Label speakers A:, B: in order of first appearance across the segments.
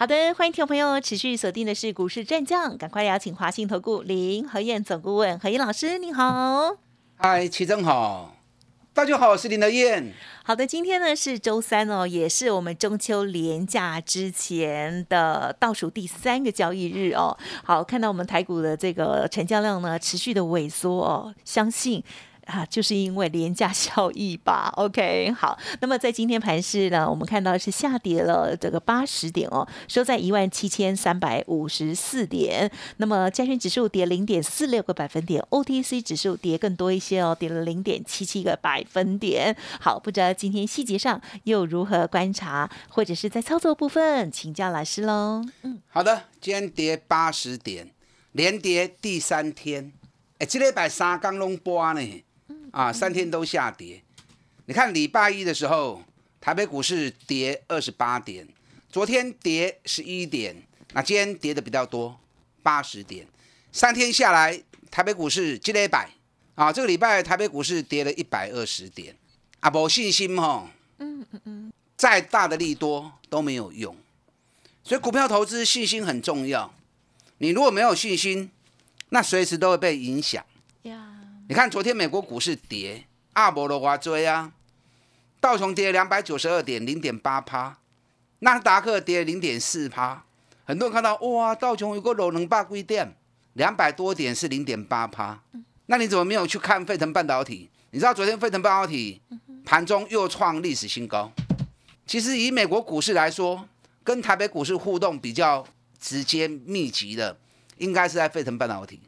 A: 好的，欢迎听众朋友持续锁定的是股市战将，赶快邀请华信投顾林和燕总顾问何燕老师，你好。
B: 嗨，齐正好，大家好，我是林德燕。
A: 好的，今天呢是周三哦，也是我们中秋连假之前的倒数第三个交易日哦。好，看到我们台股的这个成交量呢持续的萎缩哦，相信。啊，就是因为廉价效益吧。OK，好。那么在今天盘市呢，我们看到是下跌了这个八十点哦，收在一万七千三百五十四点。那么加权指数跌零点四六个百分点，OTC 指数跌更多一些哦，跌了零点七七个百分点。好，不知道今天细节上又如何观察，或者是在操作部分请教老师喽。
B: 嗯，好的，今天跌八十点，连跌第三天。哎，这礼拜三刚拢波呢。啊，三天都下跌。你看礼拜一的时候，台北股市跌二十八点，昨天跌十一点，那今天跌的比较多，八十点。三天下来，台北股市积累百啊，这个礼拜台北股市跌了一百二十点。啊，没信心哦，嗯嗯嗯，再大的利多都没有用，所以股票投资信心很重要。你如果没有信心，那随时都会被影响。你看，昨天美国股市跌，阿波罗华追啊，道琼跌两百九十二点零点八趴，纳斯达克跌零点四趴。很多人看到哇，道琼有个楼能霸规店，两百多点是零点八趴。那你怎么没有去看费城半导体？你知道昨天费城半导体盘中又创历史新高。其实以美国股市来说，跟台北股市互动比较直接密集的，应该是在费城半导体。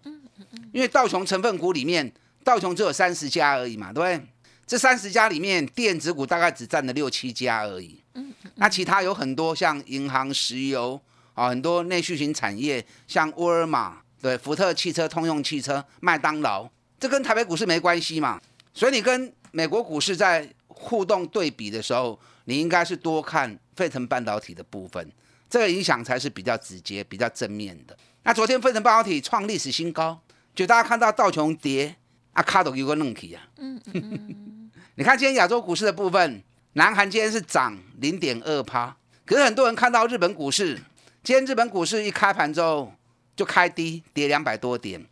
B: 因为道琼成分股里面。道琼只有三十家而已嘛，对不对？这三十家里面，电子股大概只占了六七家而已。嗯，那其他有很多像银行、石油啊，很多内需型产业，像沃尔玛、对，福特汽车、通用汽车、麦当劳，这跟台北股市没关系嘛。所以你跟美国股市在互动对比的时候，你应该是多看费城半导体的部分，这个影响才是比较直接、比较正面的。那昨天费城半导体创历史新高，就大家看到道琼跌。啊，卡都有个弄起啊！嗯嗯 你看今天亚洲股市的部分，南韩今天是涨零点二趴，可是很多人看到日本股市，今天日本股市一开盘之后就开低，跌两百多点，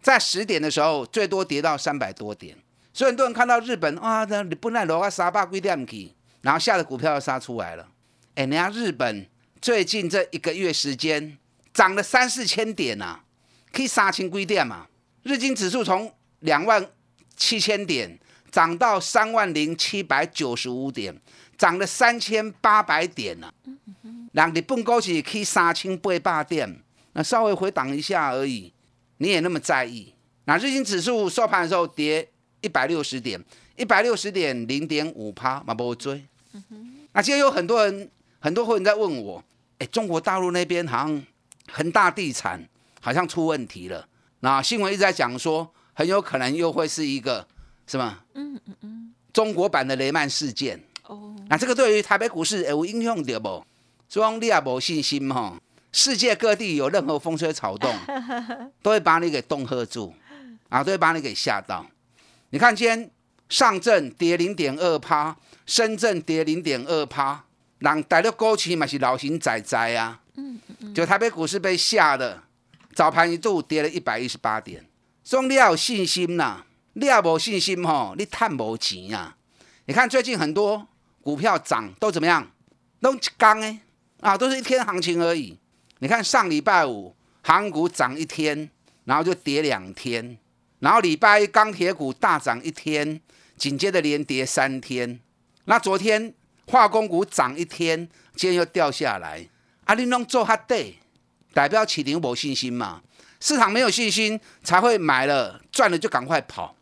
B: 在十点的时候最多跌到三百多点，所以很多人看到日本啊，你不奈罗啊杀八龟点起，然后下的股票要杀出来了。哎，人家日本最近这一个月时间涨了三四千点呐，可以杀清龟点嘛？日经指数从两万七千点涨到三万零七百九十五点，涨了三千八百点了。让你蹦高起可以三千八百点，那稍微回档一下而已，你也那么在意？那日经指数收盘的时候跌一百六十点，一百六十点零点五趴，嘛不追。那今天有很多人，很多会员在问我，哎，中国大陆那边好像恒大地产好像出问题了。那新闻一直在讲说。很有可能又会是一个什么？嗯嗯嗯，中国版的雷曼事件。哦，那这个对于台北股市有影响的不？以你也无信心哈。世界各地有任何风吹草动，都会把你给冻喝住，啊，都会把你给吓到。你看今天上证跌零点二趴，深圳跌零点二趴，让大陆股市嘛是老型仔仔啊。嗯嗯嗯，就台北股市被吓的，早盘一度跌了一百一十八点。总你要有信心呐，你要无信心吼，你赚无钱啊！你看最近很多股票涨都怎么样？都一刚哎啊，都是一天行情而已。你看上礼拜五航股涨一天，然后就跌两天，然后礼拜一钢铁股大涨一天，紧接着连跌三天。那昨天化工股涨一天，今天又掉下来。啊，你拢做哈对，代表市场无信心嘛？市场没有信心，才会买了赚了就赶快跑。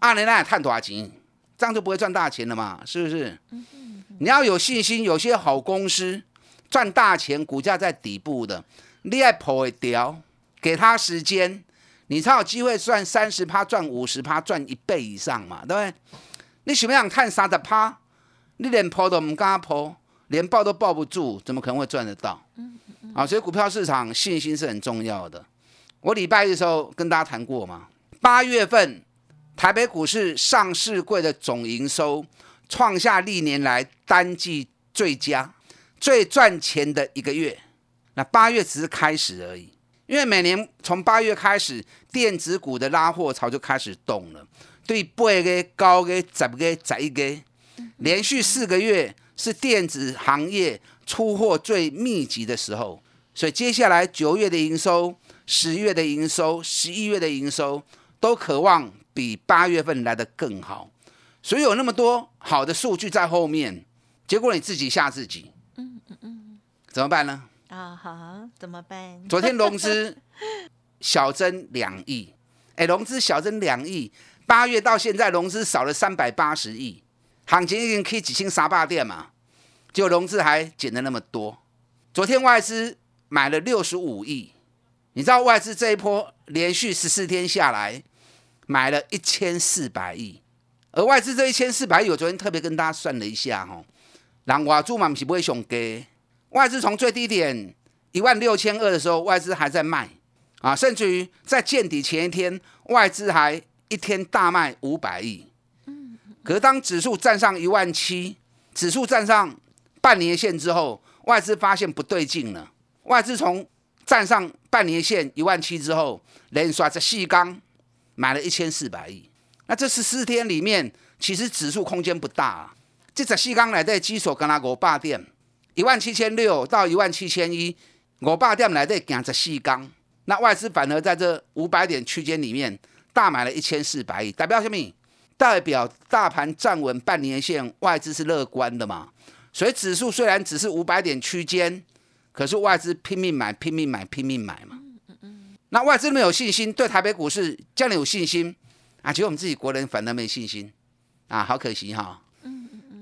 B: 二年那也探多少钱，这样就不会赚大钱了嘛？是不是？你要有信心，有些好公司赚大钱，股价在底部的，你爱跑一掉，给他时间，你才有机会赚三十趴、赚五十趴、赚一倍以上嘛，对不对？你想不想看三十趴？你连抛都唔敢抛，连抱都抱不住，怎么可能会赚得到？啊，所以股票市场信心是很重要的。我礼拜一的时候跟大家谈过嘛，八月份台北股市上市柜的总营收创下历年来单季最佳、最赚钱的一个月。那八月只是开始而已，因为每年从八月开始，电子股的拉货潮就开始动了。对八个、高个、十个、十一个，连续四个月是电子行业出货最密集的时候，所以接下来九月的营收、十月的营收、十一月的营收都渴望比八月份来的更好。所以有那么多好的数据在后面，结果你自己吓自己，嗯嗯嗯，怎么办呢？
A: 啊，好，怎么办？
B: 昨天融资 小增两亿，哎，融资小增两亿，八月到现在融资少了三百八十亿，行情已经可以几千沙坝店嘛，结果融资还减了那么多。昨天外资买了六十五亿，你知道外资这一波连续十四天下来买了一千四百亿，而外资这一千四百亿，我昨天特别跟大家算了一下哈，人外资嘛不是不会熊给。外资从最低点一万六千二的时候，外资还在卖啊，甚至于在见底前一天，外资还一天大卖五百亿。可是当指数站上一万七，指数站上半年线之后，外资发现不对劲了。外资从站上半年线一万七之后，连刷着细钢买了一千四百亿。那这十四天里面，其实指数空间不大啊。这只细钢来的基础跟那个霸店。一万七千六到一万七千一，我爸店来的行着四缸，那外资反而在这五百点区间里面大买了一千四百亿，代表什么？代表大盘站稳半年线，外资是乐观的嘛？所以指数虽然只是五百点区间，可是外资拼命买、拼命买、拼命买嘛。那外资没有信心，对台北股市将来有信心啊？其实我们自己国人反而没信心啊，好可惜哈。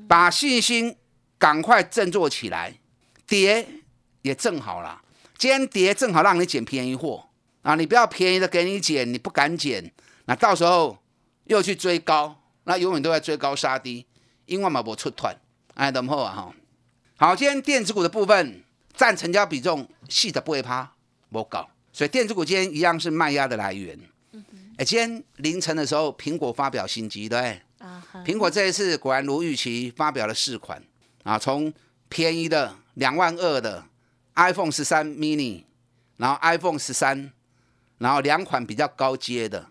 B: 把信心。赶快振作起来，跌也正好啦。今天跌正好让你捡便宜货啊！你不要便宜的给你捡，你不敢捡，那到时候又去追高，那永远都在追高杀低，因为嘛不出团，哎，等好啊哈。好，今天电子股的部分占成交比重细的不会趴，不高，所以电子股今天一样是卖压的来源。哎，今天凌晨的时候，苹果发表新机，对苹果这一次果然如预期，发表了四款。啊，从便宜的两万二的 iPhone 十三 mini，然后 iPhone 十三，然后两款比较高阶的，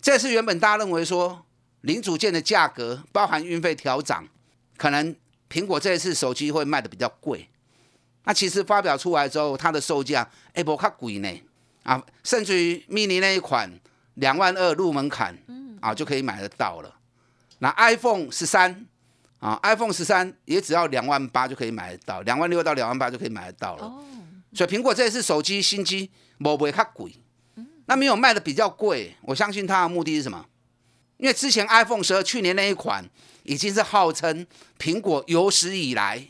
B: 这次原本大家认为说零组件的价格包含运费调涨，可能苹果这一次手机会卖的比较贵。那其实发表出来之后，它的售价哎不卡贵呢，啊，甚至于 mini 那一款两万二入门槛，啊就可以买得到了。那 iPhone 十三。啊，iPhone 十三也只要两万八就可以买得到，两万六到两万八就可以买得到了。哦，所以苹果这次手机新机不会太贵，那没有卖的比较贵，我相信它的目的是什么？因为之前 iPhone 十二去年那一款已经是号称苹果有史以来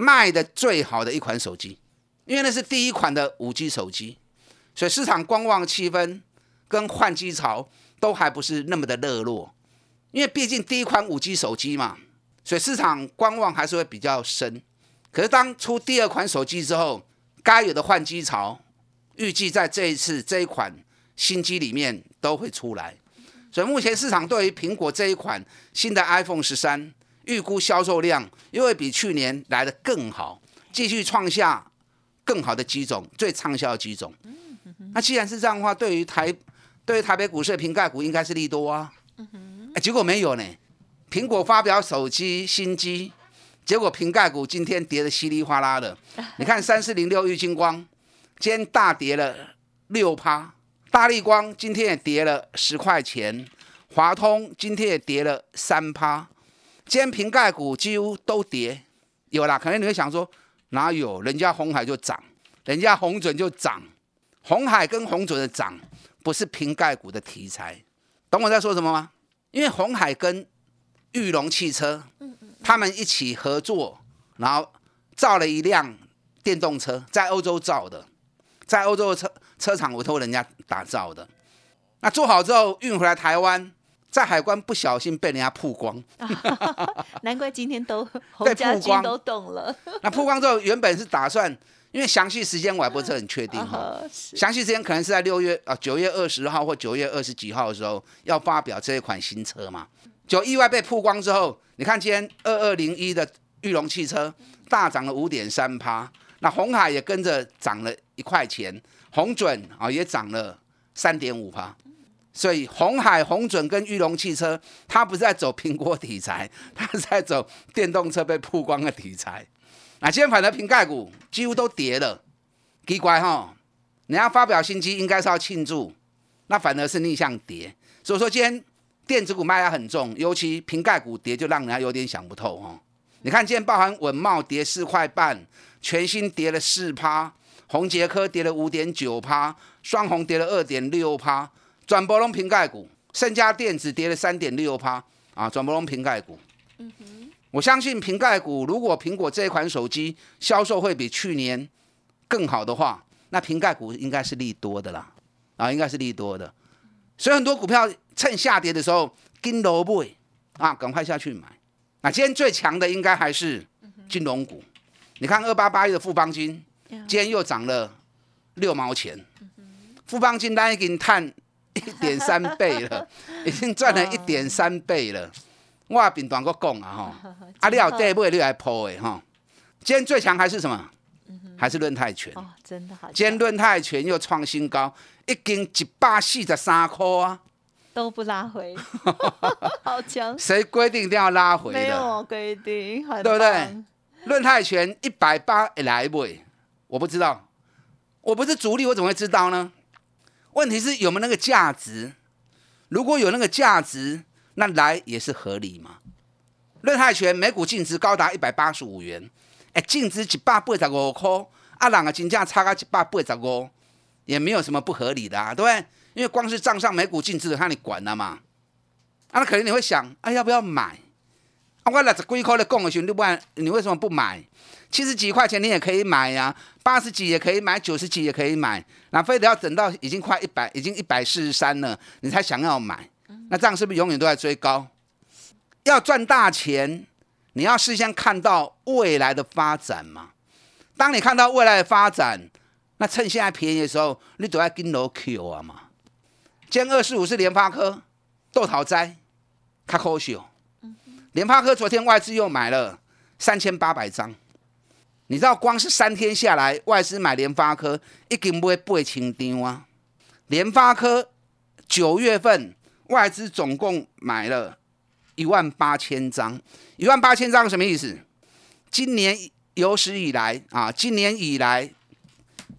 B: 卖的最好的一款手机，因为那是第一款的五 G 手机，所以市场观望气氛跟换机潮都还不是那么的热络，因为毕竟第一款五 G 手机嘛。所以市场观望还是会比较深，可是当出第二款手机之后，该有的换机潮，预计在这一次这一款新机里面都会出来。所以目前市场对于苹果这一款新的 iPhone 十三，预估销售量又会比去年来的更好，继续创下更好的机种，最畅销的机种。那既然是这样的话，对于台对于台北股市的瓶盖股应该是利多啊。哎，结果没有呢。苹果发表手机新机，结果瓶盖股今天跌得稀里哗啦的。你看三四零六玉金光，今天大跌了六趴；大力光今天也跌了十块钱；华通今天也跌了三趴。今天瓶盖股几乎都跌，有啦。可能你会想说，哪有？人家红海就涨，人家红准就涨。红海跟红准的涨，不是瓶盖股的题材。懂我在说什么吗？因为红海跟玉龙汽车，他们一起合作，然后造了一辆电动车，在欧洲造的，在欧洲的车车厂委托人家打造的。那做好之后运回来台湾，在海关不小心被人家曝光。
A: 难怪今天都 洪家军都懂了。
B: 那曝光之后，原本是打算，因为详细时间我还不是很确定 哈。详细时间可能是在六月啊九月二十号或九月二十几号的时候要发表这一款新车嘛。就意外被曝光之后，你看今天二二零一的裕隆汽车大涨了五点三趴，那红海也跟着涨了一块钱，红准啊也涨了三点五趴。所以红海、红准跟裕隆汽车，它不是在走苹果题材，它是在走电动车被曝光的题材。那今天反而瓶盖股几乎都跌了，奇怪哈！人家发表新机应该是要庆祝，那反而是逆向跌。所以说今天电子股卖压很重，尤其瓶盖股跌就让人家有点想不透哦。你看今天包含稳茂跌四块半，全新跌了四趴，红杰科跌了五点九趴，双红跌了二点六趴。转博龙瓶盖股，盛家电子跌了三点六趴啊！转博龙瓶盖股，嗯哼，我相信瓶盖股如果苹果这一款手机销售会比去年更好的话，那瓶盖股应该是利多的啦，啊，应该是利多的。所以很多股票趁下跌的时候跟萝卜啊，赶快下去买。那今天最强的应该还是金融股，你看二八八一的富邦金，今天又涨了六毛钱，富邦金单已经探。一点三 倍了，已经赚了一点三倍了。我也平短个讲啊哈，啊你有跌不会你来破的哈。今天最强还是什么？还是论泰拳。
A: 哦，真的好。
B: 今天论泰拳又创新高，一斤一百四十三块啊。
A: 都不拉回，好强。
B: 谁规定一定要拉回的？没
A: 有规定，
B: 对不对？论泰拳一百八来不？我不知道，我不是主力，我怎么会知道呢？问题是有没有那个价值？如果有那个价值，那来也是合理嘛？润泰拳每股净值高达一百八十五元，哎，净值一百八十五块，啊，两个金价差个一百八十五，也没有什么不合理的啊，对不对？因为光是账上每股净值，看你管了嘛？啊，那可能你会想，啊，要不要买？啊，我六十几块的供的时候，你不然你为什么不买？七十几块钱你也可以买呀，八十几也可以买，九十几也可以买，那非得要等到已经快一百，已经一百四十三了，你才想要买？那这样是不是永远都在追高？要赚大钱，你要事先看到未来的发展嘛。当你看到未来的发展，那趁现在便宜的时候，你都要跟楼 Q 啊嘛。今天二四五是联发科，豆桃斋，卡可秀。联发科昨天外资又买了三千八百张。你知道光是三天下来，外资买联发科一定不会不会清张啊！联发科九月份外资总共买了一万八千张，一万八千张什么意思？今年有史以来啊，今年以来，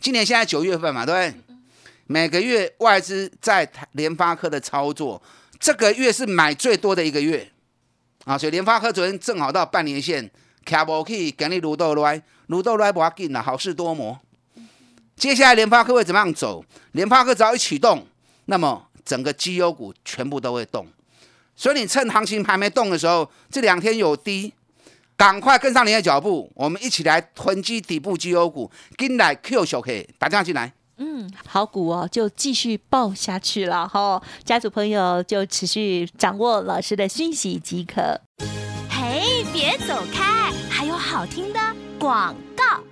B: 今年现在九月份嘛，对不对？每个月外资在联发科的操作，这个月是买最多的一个月啊！所以联发科昨天正好到半年线。卡无去，给你撸到来，撸豆来不要紧啦，好事多磨。接下来联发科会怎么样走？联发科只要一启动，那么整个绩优股全部都会动。所以你趁行情还没动的时候，这两天有低，赶快跟上你的脚步，我们一起来囤积底部绩优股，进来 Q 小 K，打电话进来。
A: 嗯，好股哦，就继续报下去了哈。家族朋友就持续掌握老师的讯息即可。嘿，别走开，还有好听的广告。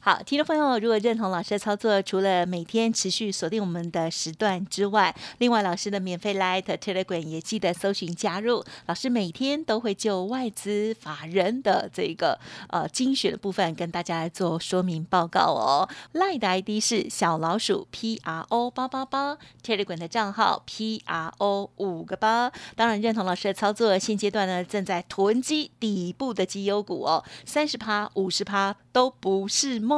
A: 好，听众朋友，如果认同老师的操作，除了每天持续锁定我们的时段之外，另外老师的免费 Light Telegram 也记得搜寻加入。老师每天都会就外资法人的这个呃精选的部分跟大家来做说明报告哦。Light 的 ID 是小老鼠 P R O 八八八，Telegram 的账号 P R O 五个八。当然认同老师的操作，现阶段呢正在囤积底部的绩优股哦，三十趴、五十趴都不是梦。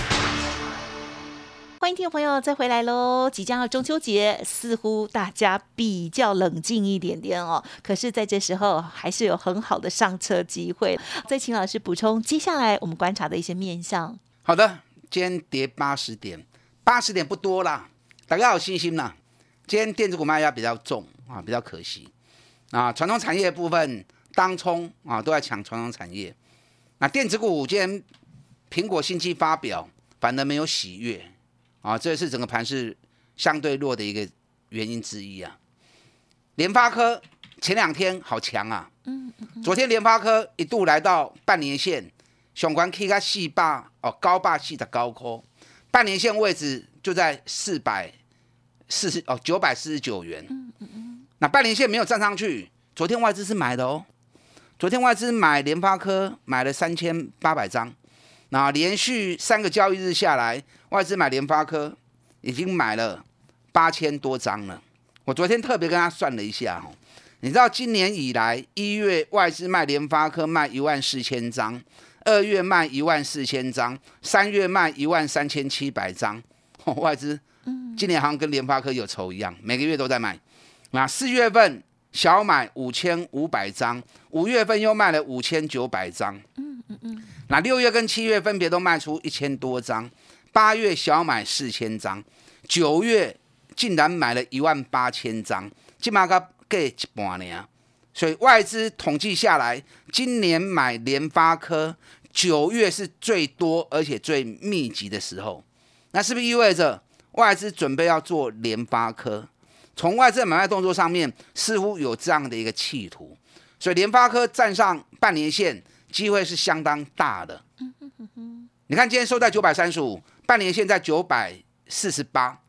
A: 欢迎听众朋友再回来喽！即将要中秋节，似乎大家比较冷静一点点哦。可是，在这时候还是有很好的上车机会。再请老师补充接下来我们观察的一些面向。
B: 好的，今天跌八十点，八十点不多啦，大家有信心啦。今天电子股卖压比较重啊，比较可惜啊。传统产业部分当冲啊都在抢传统产业，那电子股今天苹果新机发表，反而没有喜悦。啊，这是整个盘是相对弱的一个原因之一啊。联发科前两天好强啊，嗯，昨天联发科一度来到半年线，雄关 K 加细霸哦，高霸系的高科，半年线位置就在四百四十哦九百四十九元，嗯嗯嗯，那半年线没有站上去，昨天外资是买的哦，昨天外资买联发科买了三千八百张。那连续三个交易日下来，外资买联发科已经买了八千多张了。我昨天特别跟他算了一下哦，你知道今年以来一月外资卖联发科卖一万四千张，二月卖一万四千张，三月卖一万三千七百张。外资今年好像跟联发科有仇一样，每个月都在卖。那四月份小买五千五百张，五月份又卖了五千九百张。嗯嗯嗯。那六月跟七月分别都卖出一千多张，八月小买四千张，九月竟然买了一万八千张，起码个给一半呢。所以外资统计下来，今年买联发科九月是最多而且最密集的时候。那是不是意味着外资准备要做联发科？从外资买卖动作上面，似乎有这样的一个企图。所以联发科站上半年线。机会是相当大的。你看今天收在九百三十五，半年线在九百四十八，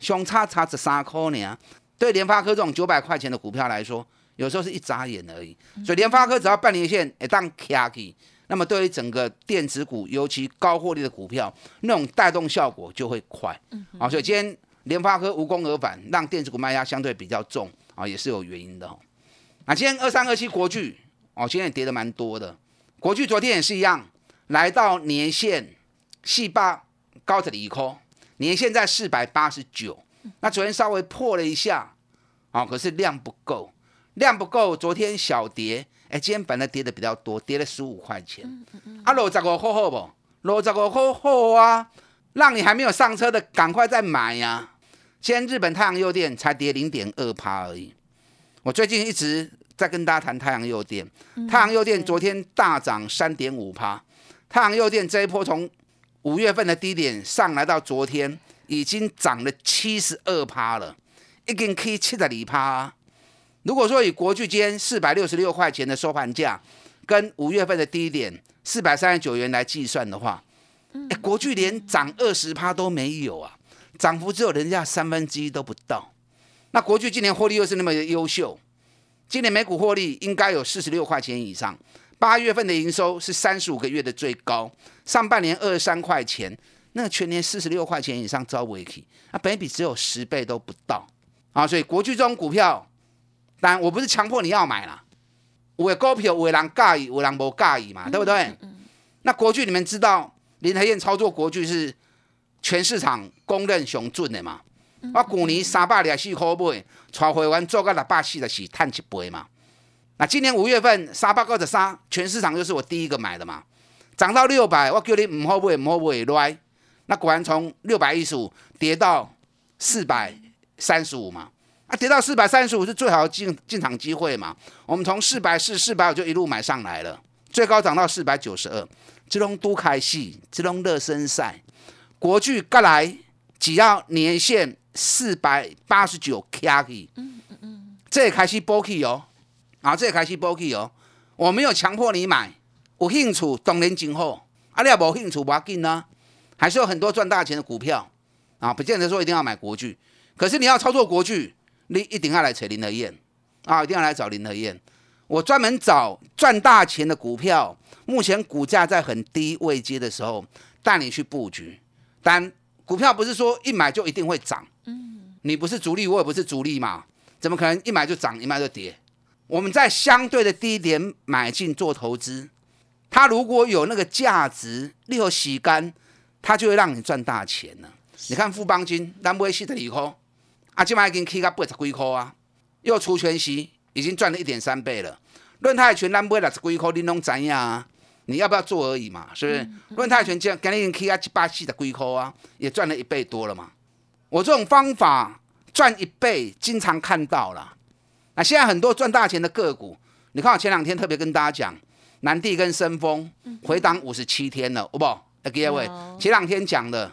B: 相差差十三块呢。对联发科这种九百块钱的股票来说，有时候是一眨眼而已。所以联发科只要半年线一旦卡起，那么对于整个电子股，尤其高获利的股票，那种带动效果就会快。啊，所以今天联发科无功而返，让电子股卖压相对比较重啊，也是有原因的。那今天二三二七国巨。哦，今天也跌的蛮多的。国巨昨天也是一样，来到年线四八高的里科，年线在四百八十九。那昨天稍微破了一下，哦，可是量不够，量不够。昨天小跌，哎，今天本来跌的比较多，跌了十五块钱。啊，六十五块好不？六十五块好啊，让你还没有上车的赶快再买呀。今天日本太阳诱电才跌零点二趴而已。我最近一直。再跟大家谈太阳诱电，太阳诱电昨天大涨三点五趴，太阳诱电这一波从五月份的低点上来到昨天，已经涨了七十二趴了，已经可以七十二趴。如果说以国巨间四百六十六块钱的收盘价，跟五月份的低点四百三十九元来计算的话，哎，国巨连涨二十趴都没有啊，涨幅只有人家三分之一都不到。那国巨今年获利又是那么优秀。今年每股获利应该有四十六块钱以上，八月份的营收是三十五个月的最高，上半年二十三块钱，那全年四十六块钱以上招尾气，那本比只有十倍都不到啊！所以国巨这种股票，当然我不是强迫你要买啦，有的股票有人介意，有人不介意嘛，对不对？那国巨你们知道林台燕操作国巨是全市场公认雄俊的嘛？我去年三百二四块买，带会员做个六百四十四，赚一倍嘛。那今年五月份三百二十三，全市场就是我第一个买的嘛。涨到六百，我叫你唔好买，唔好买来。那果然从六百一十五跌到四百三十五嘛。啊，跌到四百三十五是最好的进进场机会嘛。我们从四百四、四百五就一路买上来了，最高涨到四百九十二。这种都开戏，这种热身赛。国巨过来只要年限四百八十九 K，嗯嗯嗯，这也开始波起哦，啊，这也开始波起哦，我没有强迫你买，有兴趣当然今后，啊，你要无兴趣不要紧呢，还是有很多赚大钱的股票。啊，不见得说一定要买国巨，可是你要操作国巨，你一定要来找林和燕啊，一定要来找林和燕，我专门找赚大钱的股票，目前股价在很低位阶的时候，带你去布局。但股票不是说一买就一定会涨，嗯，你不是主力，我也不是主力嘛，怎么可能一买就涨，一买就跌？我们在相对的低点买进做投资，它如果有那个价值，立刻洗干，它就会让你赚大钱呢。你看富邦金，咱买四十二块，啊，今麦已经起到八十几块啊，又除权息，已经赚了一点三倍了。论泰全咱买六十几块，你拢知影啊？你要不要做而已嘛，是不是？论泰拳这样，今天可以啊，八七的龟壳啊，也赚了一倍多了嘛。我这种方法赚一倍，经常看到了。那现在很多赚大钱的个股，你看我前两天特别跟大家讲，南地跟深丰回档五十七天了，好不好？各位，前两天讲的，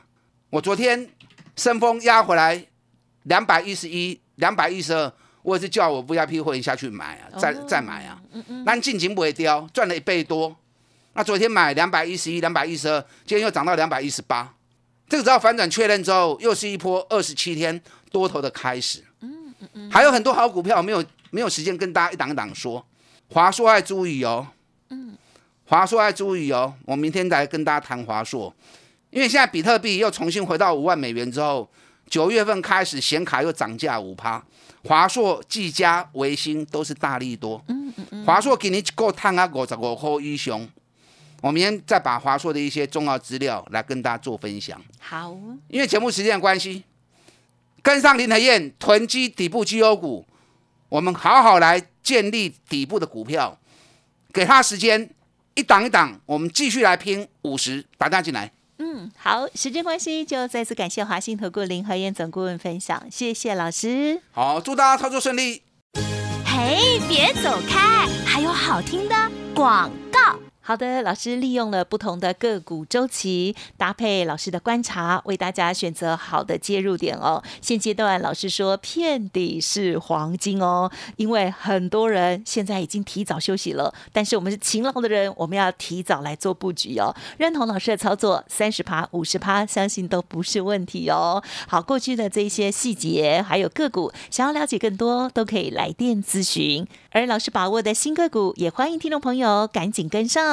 B: 我昨天深丰压回来两百一十一、两百一十二，我也是叫我 VIP 会员下去买啊，再再买啊。那尽情不会掉，赚了一倍多。那昨天买两百一十一、两百一十二，今天又涨到两百一十八，这个只要反转确认之后，又是一波二十七天多头的开始。嗯嗯嗯，还有很多好股票没有没有时间跟大家一档一档说。华硕爱注意哦，嗯，华硕爱注意哦，我明天再跟大家谈华硕，因为现在比特币又重新回到五万美元之后，九月份开始显卡又涨价五趴，华硕、技嘉、维新都是大力多。嗯嗯嗯，华硕今年够探啊五十五块以上。我明天再把华硕的一些重要资料来跟大家做分享。
A: 好，
B: 因为节目时间的关系，跟上林和燕囤积底部绩优股，我们好好来建立底部的股票，给他时间一档一档，我们继续来拼五十，打家进来。
A: 嗯，好，时间关系就再次感谢华信投顾林和燕总顾问分享，谢谢老师。
B: 好，祝大家操作顺利。
C: 嘿，别走开，还有好听的广告。
A: 好的，老师利用了不同的个股周期，搭配老师的观察，为大家选择好的介入点哦。现阶段老师说遍地是黄金哦，因为很多人现在已经提早休息了，但是我们是勤劳的人，我们要提早来做布局哦。认同老师的操作，三十趴、五十趴，相信都不是问题哦。好，过去的这些细节还有个股，想要了解更多，都可以来电咨询。而老师把握的新个股，也欢迎听众朋友赶紧跟上